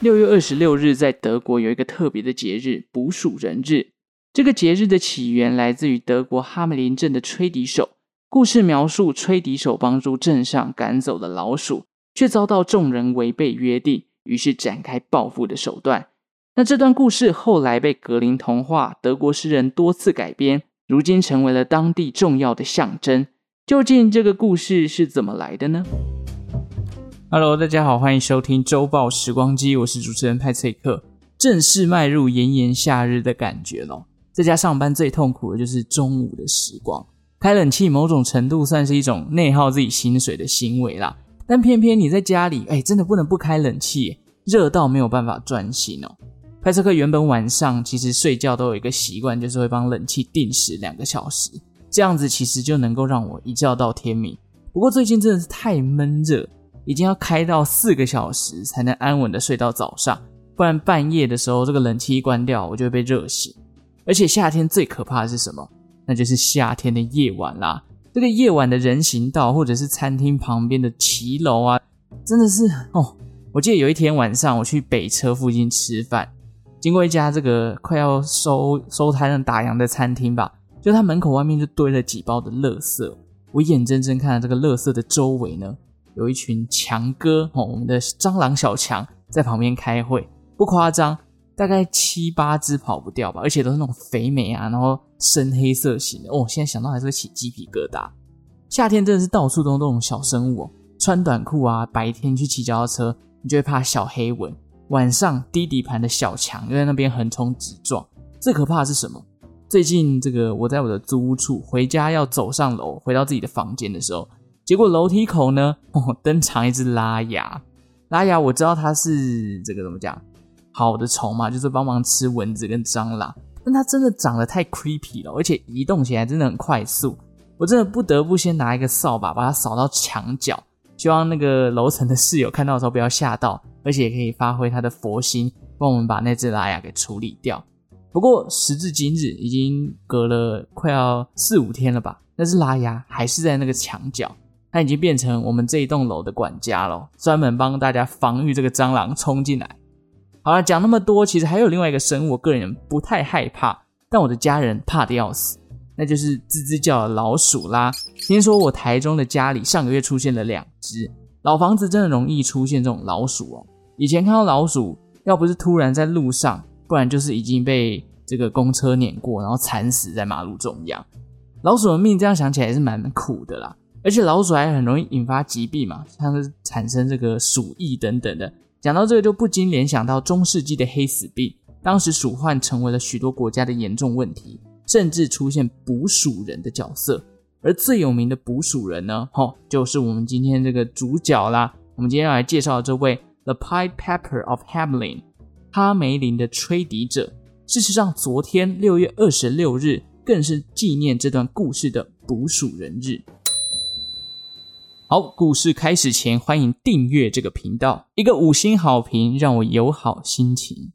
六月二十六日在德国有一个特别的节日——捕鼠人日。这个节日的起源来自于德国哈梅林镇的吹笛手。故事描述吹笛手帮助镇上赶走了老鼠，却遭到众人违背约定，于是展开报复的手段。那这段故事后来被格林童话、德国诗人多次改编，如今成为了当地重要的象征。究竟这个故事是怎么来的呢？Hello，大家好，欢迎收听周报时光机，我是主持人派翠克。正式迈入炎炎夏日的感觉咯。在家上班最痛苦的就是中午的时光，开冷气某种程度算是一种内耗自己薪水的行为啦。但偏偏你在家里，哎，真的不能不开冷气，热到没有办法专心哦。派翠克原本晚上其实睡觉都有一个习惯，就是会帮冷气定时两个小时，这样子其实就能够让我一觉到天明。不过最近真的是太闷热，已经要开到四个小时才能安稳的睡到早上，不然半夜的时候这个冷气一关掉，我就会被热醒。而且夏天最可怕的是什么？那就是夏天的夜晚啦。这个夜晚的人行道或者是餐厅旁边的骑楼啊，真的是哦。我记得有一天晚上我去北车附近吃饭，经过一家这个快要收收摊的打烊的餐厅吧，就他门口外面就堆了几包的垃圾。我眼睁睁看着这个垃圾的周围呢，有一群强哥哦，我们的蟑螂小强在旁边开会，不夸张。大概七八只跑不掉吧，而且都是那种肥美啊，然后深黑色型的哦。现在想到还是会起鸡皮疙瘩。夏天真的是到处都是那种小生物哦，穿短裤啊，白天去骑脚踏车，你就会怕小黑蚊；晚上低底盘的小强又在那边横冲直撞。最可怕的是什么？最近这个我在我的租屋处回家要走上楼回到自己的房间的时候，结果楼梯口呢，哦，登场一只拉牙。拉牙我知道它是这个怎么讲？好的虫嘛，就是帮忙吃蚊子跟蟑螂，但它真的长得太 creepy 了，而且移动起来真的很快速，我真的不得不先拿一个扫把把它扫到墙角，希望那个楼层的室友看到的时候不要吓到，而且也可以发挥他的佛心，帮我们把那只拉牙给处理掉。不过时至今日，已经隔了快要四五天了吧，那只拉牙还是在那个墙角，它已经变成我们这一栋楼的管家了，专门帮大家防御这个蟑螂冲进来。好了，讲那么多，其实还有另外一个生物，我个人不太害怕，但我的家人怕得要死，那就是吱吱叫老鼠啦。听说我台中的家里上个月出现了两只，老房子真的容易出现这种老鼠哦。以前看到老鼠，要不是突然在路上，不然就是已经被这个公车碾过，然后惨死在马路中央。老鼠的命这样想起来也是蛮苦的啦，而且老鼠还很容易引发疾病嘛，像是产生这个鼠疫等等的。讲到这个，就不禁联想到中世纪的黑死病，当时鼠患成为了许多国家的严重问题，甚至出现捕鼠人的角色。而最有名的捕鼠人呢，吼、哦，就是我们今天这个主角啦。我们今天要来介绍的这位 The Pied Piper of Hamelin，哈梅林的吹笛者。事实上，昨天六月二十六日，更是纪念这段故事的捕鼠人日。好，故事开始前，欢迎订阅这个频道，一个五星好评让我有好心情。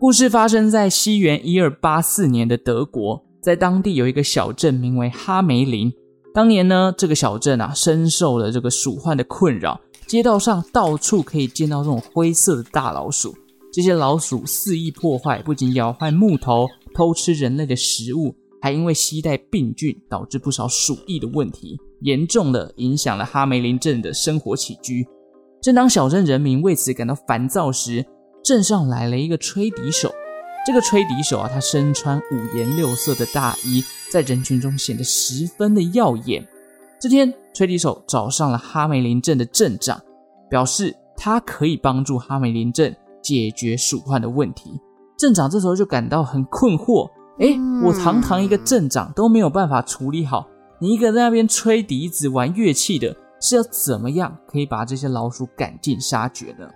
故事发生在西元一二八四年的德国，在当地有一个小镇名为哈梅林。当年呢，这个小镇啊，深受了这个鼠患的困扰，街道上到处可以见到这种灰色的大老鼠。这些老鼠肆意破坏，不仅咬坏木头，偷吃人类的食物。还因为携带病菌，导致不少鼠疫的问题，严重的影响了哈梅林镇的生活起居。正当小镇人民为此感到烦躁时，镇上来了一个吹笛手。这个吹笛手啊，他身穿五颜六色的大衣，在人群中显得十分的耀眼。这天，吹笛手找上了哈梅林镇的镇长，表示他可以帮助哈梅林镇解决鼠患的问题。镇长这时候就感到很困惑。哎，我堂堂一个镇长都没有办法处理好，你一个在那边吹笛子玩乐器的，是要怎么样可以把这些老鼠赶尽杀绝呢？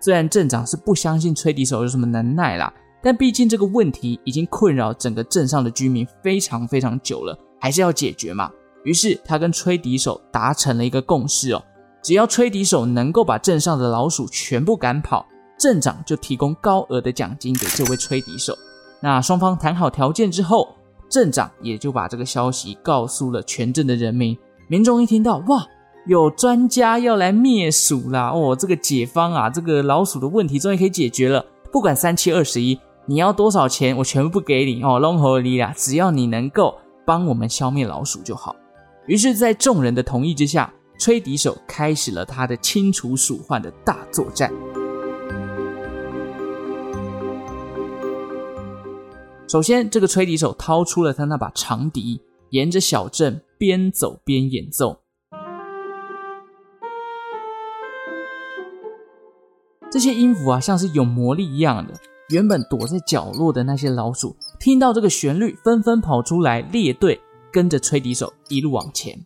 虽然镇长是不相信吹笛手有什么能耐啦，但毕竟这个问题已经困扰整个镇上的居民非常非常久了，还是要解决嘛。于是他跟吹笛手达成了一个共识哦，只要吹笛手能够把镇上的老鼠全部赶跑，镇长就提供高额的奖金给这位吹笛手。那双方谈好条件之后，镇长也就把这个消息告诉了全镇的人民。民众一听到，哇，有专家要来灭鼠啦！哦，这个解方啊，这个老鼠的问题终于可以解决了。不管三七二十一，你要多少钱，我全部不给你哦，拢合理啦。只要你能够帮我们消灭老鼠就好。于是，在众人的同意之下，吹笛手开始了他的清除鼠患的大作战。首先，这个吹笛手掏出了他那把长笛，沿着小镇边走边演奏。这些音符啊，像是有魔力一样的。原本躲在角落的那些老鼠，听到这个旋律，纷纷跑出来列队，跟着吹笛手一路往前。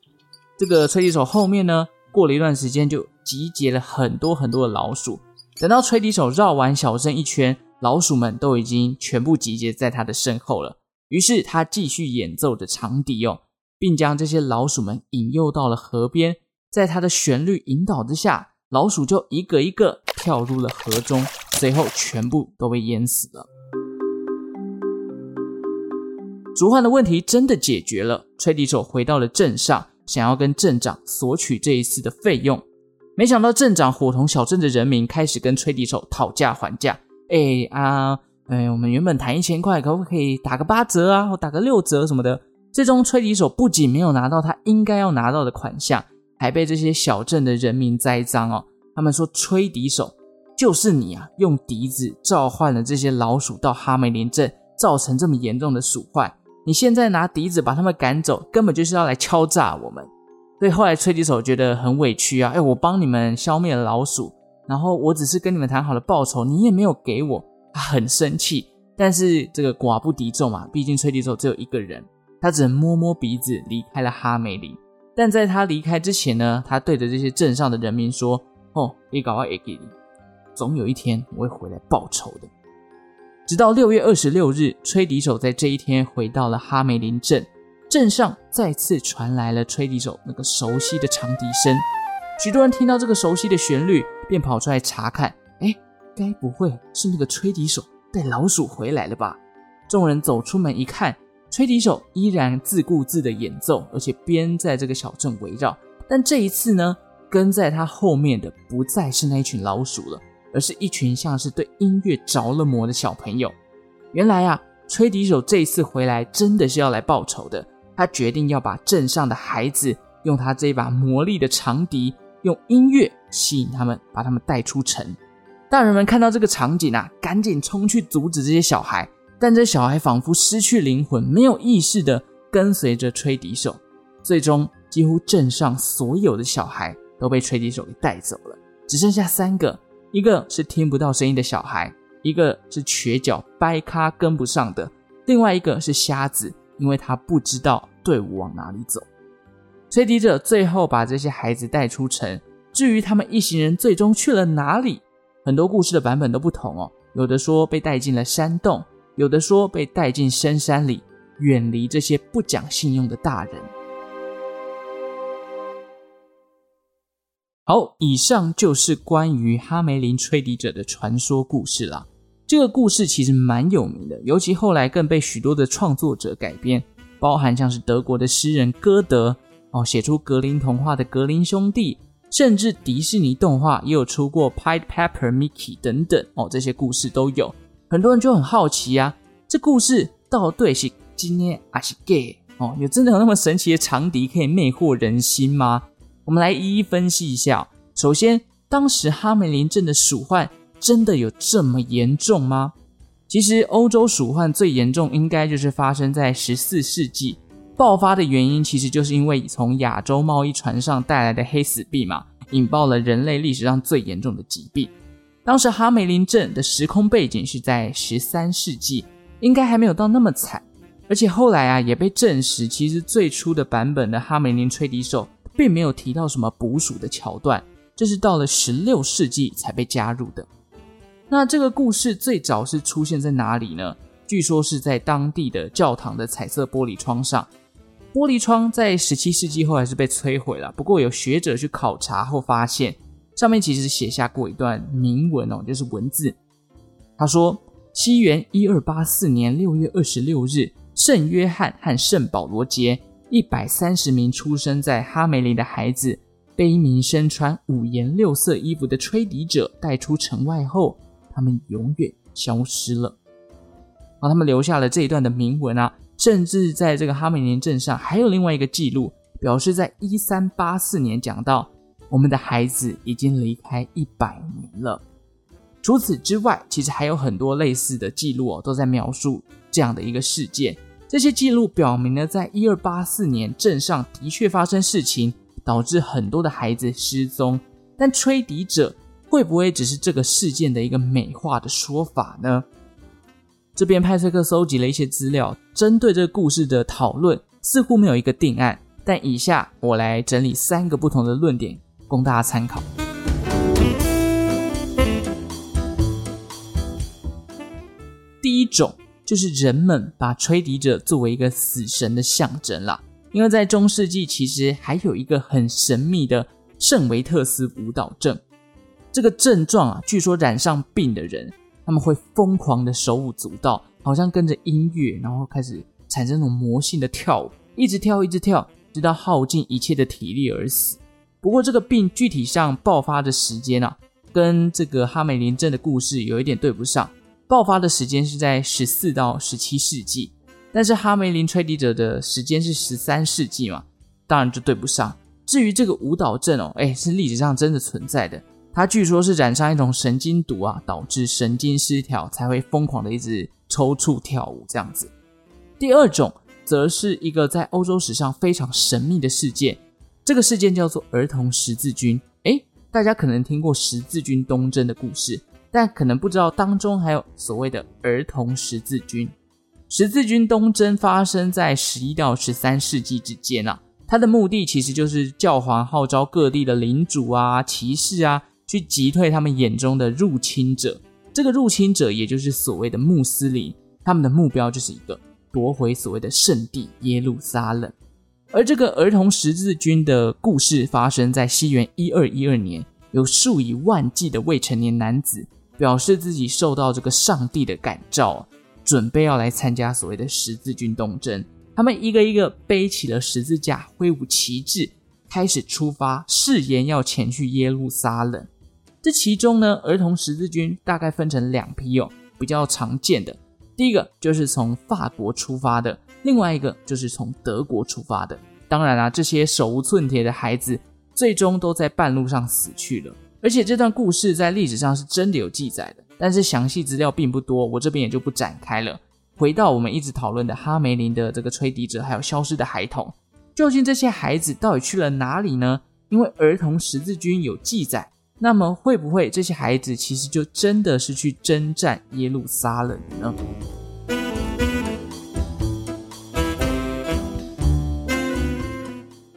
这个吹笛手后面呢，过了一段时间，就集结了很多很多的老鼠。等到吹笛手绕完小镇一圈，老鼠们都已经全部集结在他的身后了。于是他继续演奏着长笛哦，并将这些老鼠们引诱到了河边，在他的旋律引导之下。老鼠就一个一个跳入了河中，随后全部都被淹死了。竹患的问题真的解决了，吹笛手回到了镇上，想要跟镇长索取这一次的费用。没想到镇长伙同小镇的人民开始跟吹笛手讨价还价。哎啊，哎，我们原本谈一千块，可不可以打个八折啊，或打个六折什么的？最终吹笛手不仅没有拿到他应该要拿到的款项。还被这些小镇的人民栽赃哦。他们说：“吹笛手就是你啊，用笛子召唤了这些老鼠到哈梅林镇，造成这么严重的鼠患。你现在拿笛子把他们赶走，根本就是要来敲诈我们。”所以后来吹笛手觉得很委屈啊，哎，我帮你们消灭了老鼠，然后我只是跟你们谈好了报酬，你也没有给我，他很生气。但是这个寡不敌众嘛，毕竟吹笛手只有一个人，他只能摸摸鼻子离开了哈梅林。但在他离开之前呢，他对着这些镇上的人民说：“哦，你搞我也给你，总有一天我会回来报仇的。”直到六月二十六日，吹笛手在这一天回到了哈梅林镇，镇上再次传来了吹笛手那个熟悉的长笛声。许多人听到这个熟悉的旋律，便跑出来查看。哎，该不会是那个吹笛手带老鼠回来了吧？众人走出门一看。吹笛手依然自顾自的演奏，而且边在这个小镇围绕。但这一次呢，跟在他后面的不再是那一群老鼠了，而是一群像是对音乐着了魔的小朋友。原来啊，吹笛手这一次回来真的是要来报仇的。他决定要把镇上的孩子用他这把魔力的长笛，用音乐吸引他们，把他们带出城。大人们看到这个场景啊，赶紧冲去阻止这些小孩。但这小孩仿佛失去灵魂，没有意识的跟随着吹笛手。最终，几乎镇上所有的小孩都被吹笛手给带走了，只剩下三个：一个是听不到声音的小孩，一个是瘸脚掰咖跟不上的，另外一个是瞎子，因为他不知道队伍往哪里走。吹笛者最后把这些孩子带出城。至于他们一行人最终去了哪里，很多故事的版本都不同哦。有的说被带进了山洞。有的说被带进深山里，远离这些不讲信用的大人。好，以上就是关于哈梅林吹笛者的传说故事啦。这个故事其实蛮有名的，尤其后来更被许多的创作者改编，包含像是德国的诗人歌德哦，写出格林童话的格林兄弟，甚至迪士尼动画也有出过 Pied Pepper Mickey 等等哦，这些故事都有。很多人就很好奇啊，这故事到底是真的还是 gay？哦？有真的有那么神奇的长笛可以魅惑人心吗？我们来一一分析一下。首先，当时哈梅林镇的鼠患真的有这么严重吗？其实，欧洲鼠患最严重应该就是发生在十四世纪，爆发的原因其实就是因为从亚洲贸易船上带来的黑死病嘛，引爆了人类历史上最严重的疾病。当时哈梅林镇的时空背景是在十三世纪，应该还没有到那么惨。而且后来啊，也被证实，其实最初的版本的哈梅林吹笛手并没有提到什么捕鼠的桥段，这是到了十六世纪才被加入的。那这个故事最早是出现在哪里呢？据说是在当地的教堂的彩色玻璃窗上。玻璃窗在十七世纪后还是被摧毁了，不过有学者去考察后发现。上面其实写下过一段铭文哦，就是文字。他说：“西元一二八四年六月二十六日，圣约翰和圣保罗节，一百三十名出生在哈梅林的孩子，被一名身穿五颜六色衣服的吹笛者带出城外后，他们永远消失了。好他们留下了这一段的铭文啊，甚至在这个哈梅林镇上还有另外一个记录，表示在一三八四年讲到，我们的孩子已经离开一百年了。除此之外，其实还有很多类似的记录哦，都在描述这样的一个事件。这些记录表明了，在一二八四年，镇上的确发生事情，导致很多的孩子失踪。但吹笛者会不会只是这个事件的一个美化的说法呢？这边派翠克搜集了一些资料，针对这个故事的讨论似乎没有一个定案。但以下我来整理三个不同的论点，供大家参考。第一种。就是人们把吹笛者作为一个死神的象征啦，因为在中世纪其实还有一个很神秘的圣维特斯舞蹈症，这个症状啊，据说染上病的人他们会疯狂的手舞足蹈，好像跟着音乐，然后开始产生那种魔性的跳舞，一直跳一直跳，直到耗尽一切的体力而死。不过这个病具体上爆发的时间啊，跟这个哈梅林镇的故事有一点对不上。爆发的时间是在十四到十七世纪，但是哈梅林吹笛者的时间是十三世纪嘛，当然就对不上。至于这个舞蹈症哦，哎，是历史上真的存在的。它据说是染上一种神经毒啊，导致神经失调，才会疯狂的一直抽搐跳舞这样子。第二种则是一个在欧洲史上非常神秘的事件，这个事件叫做儿童十字军。哎，大家可能听过十字军东征的故事。但可能不知道，当中还有所谓的儿童十字军。十字军东征发生在十一到十三世纪之间啊，它的目的其实就是教皇号召各地的领主啊、骑士啊，去击退他们眼中的入侵者。这个入侵者也就是所谓的穆斯林，他们的目标就是一个夺回所谓的圣地耶路撒冷。而这个儿童十字军的故事发生在西元一二一二年，有数以万计的未成年男子。表示自己受到这个上帝的感召，准备要来参加所谓的十字军东征。他们一个一个背起了十字架，挥舞旗帜，开始出发，誓言要前去耶路撒冷。这其中呢，儿童十字军大概分成两批哦，比较常见的，第一个就是从法国出发的，另外一个就是从德国出发的。当然啦，这些手无寸铁的孩子，最终都在半路上死去了。而且这段故事在历史上是真的有记载的，但是详细资料并不多，我这边也就不展开了。回到我们一直讨论的哈梅林的这个吹笛者，还有消失的孩童，究竟这些孩子到底去了哪里呢？因为儿童十字军有记载，那么会不会这些孩子其实就真的是去征战耶路撒冷呢？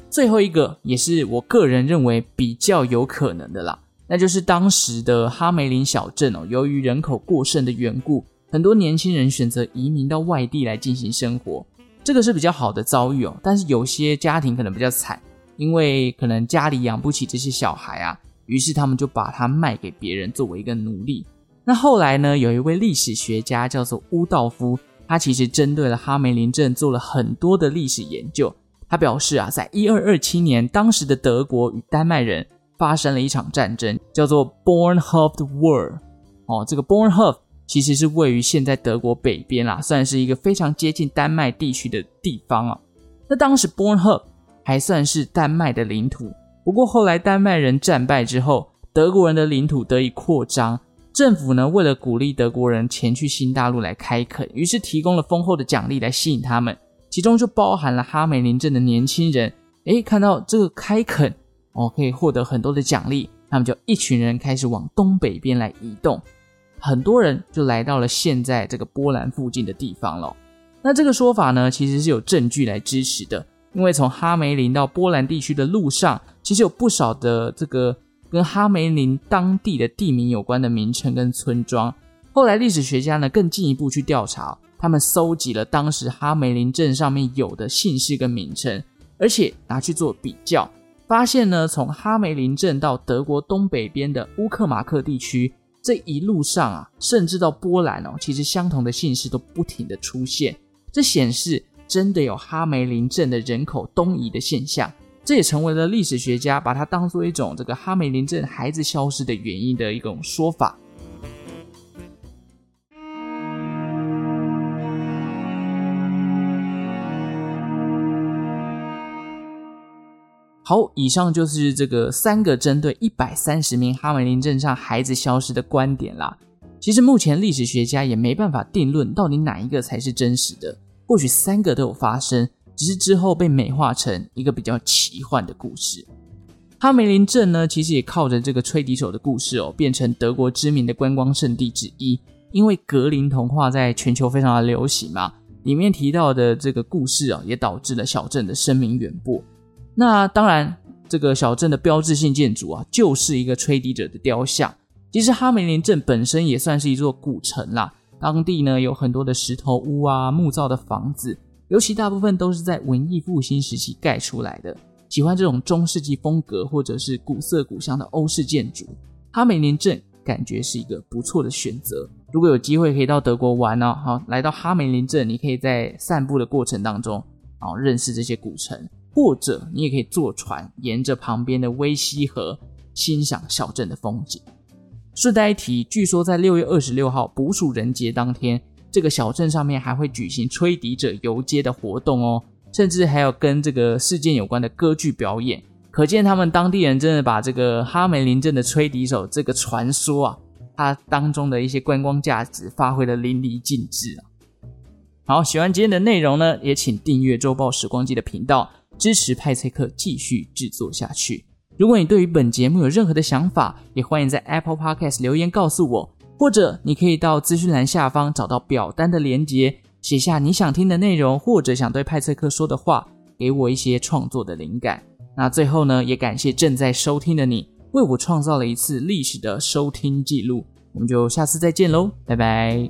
最后一个也是我个人认为比较有可能的啦。那就是当时的哈梅林小镇哦，由于人口过剩的缘故，很多年轻人选择移民到外地来进行生活，这个是比较好的遭遇哦。但是有些家庭可能比较惨，因为可能家里养不起这些小孩啊，于是他们就把它卖给别人作为一个奴隶。那后来呢，有一位历史学家叫做乌道夫，他其实针对了哈梅林镇做了很多的历史研究。他表示啊，在一二二七年，当时的德国与丹麦人。发生了一场战争，叫做 Bornhof War。哦，这个 Bornhof 其实是位于现在德国北边啦，算是一个非常接近丹麦地区的地方啊。那当时 Bornhof 还算是丹麦的领土，不过后来丹麦人战败之后，德国人的领土得以扩张。政府呢，为了鼓励德国人前去新大陆来开垦，于是提供了丰厚的奖励来吸引他们，其中就包含了哈梅林镇的年轻人。诶，看到这个开垦。哦，可以获得很多的奖励，他们就一群人开始往东北边来移动，很多人就来到了现在这个波兰附近的地方了。那这个说法呢，其实是有证据来支持的，因为从哈梅林到波兰地区的路上，其实有不少的这个跟哈梅林当地的地名有关的名称跟村庄。后来历史学家呢，更进一步去调查，他们搜集了当时哈梅林镇上面有的姓氏跟名称，而且拿去做比较。发现呢，从哈梅林镇到德国东北边的乌克马克地区，这一路上啊，甚至到波兰哦，其实相同的姓氏都不停的出现。这显示真的有哈梅林镇的人口东移的现象。这也成为了历史学家把它当做一种这个哈梅林镇孩子消失的原因的一种说法。好，以上就是这个三个针对一百三十名哈梅林镇上孩子消失的观点啦。其实目前历史学家也没办法定论到底哪一个才是真实的，或许三个都有发生，只是之后被美化成一个比较奇幻的故事。哈梅林镇呢，其实也靠着这个吹笛手的故事哦，变成德国知名的观光胜地之一。因为格林童话在全球非常的流行嘛，里面提到的这个故事啊，也导致了小镇的声名远播。那当然，这个小镇的标志性建筑啊，就是一个吹笛者的雕像。其实哈梅林镇本身也算是一座古城啦，当地呢有很多的石头屋啊、木造的房子，尤其大部分都是在文艺复兴时期盖出来的。喜欢这种中世纪风格或者是古色古香的欧式建筑，哈梅林镇感觉是一个不错的选择。如果有机会可以到德国玩呢，好，来到哈梅林镇，你可以在散步的过程当中，啊，认识这些古城。或者你也可以坐船，沿着旁边的威西河欣赏小镇的风景。顺带一提，据说在六月二十六号捕鼠人节当天，这个小镇上面还会举行吹笛者游街的活动哦，甚至还有跟这个事件有关的歌剧表演。可见他们当地人真的把这个哈梅林镇的吹笛手这个传说啊，它当中的一些观光价值发挥得淋漓尽致啊。好，喜欢今天的内容呢，也请订阅周报时光机的频道。支持派翠克继续制作下去。如果你对于本节目有任何的想法，也欢迎在 Apple Podcast 留言告诉我，或者你可以到资讯栏下方找到表单的连接，写下你想听的内容，或者想对派翠克说的话，给我一些创作的灵感。那最后呢，也感谢正在收听的你，为我创造了一次历史的收听记录。我们就下次再见喽，拜拜。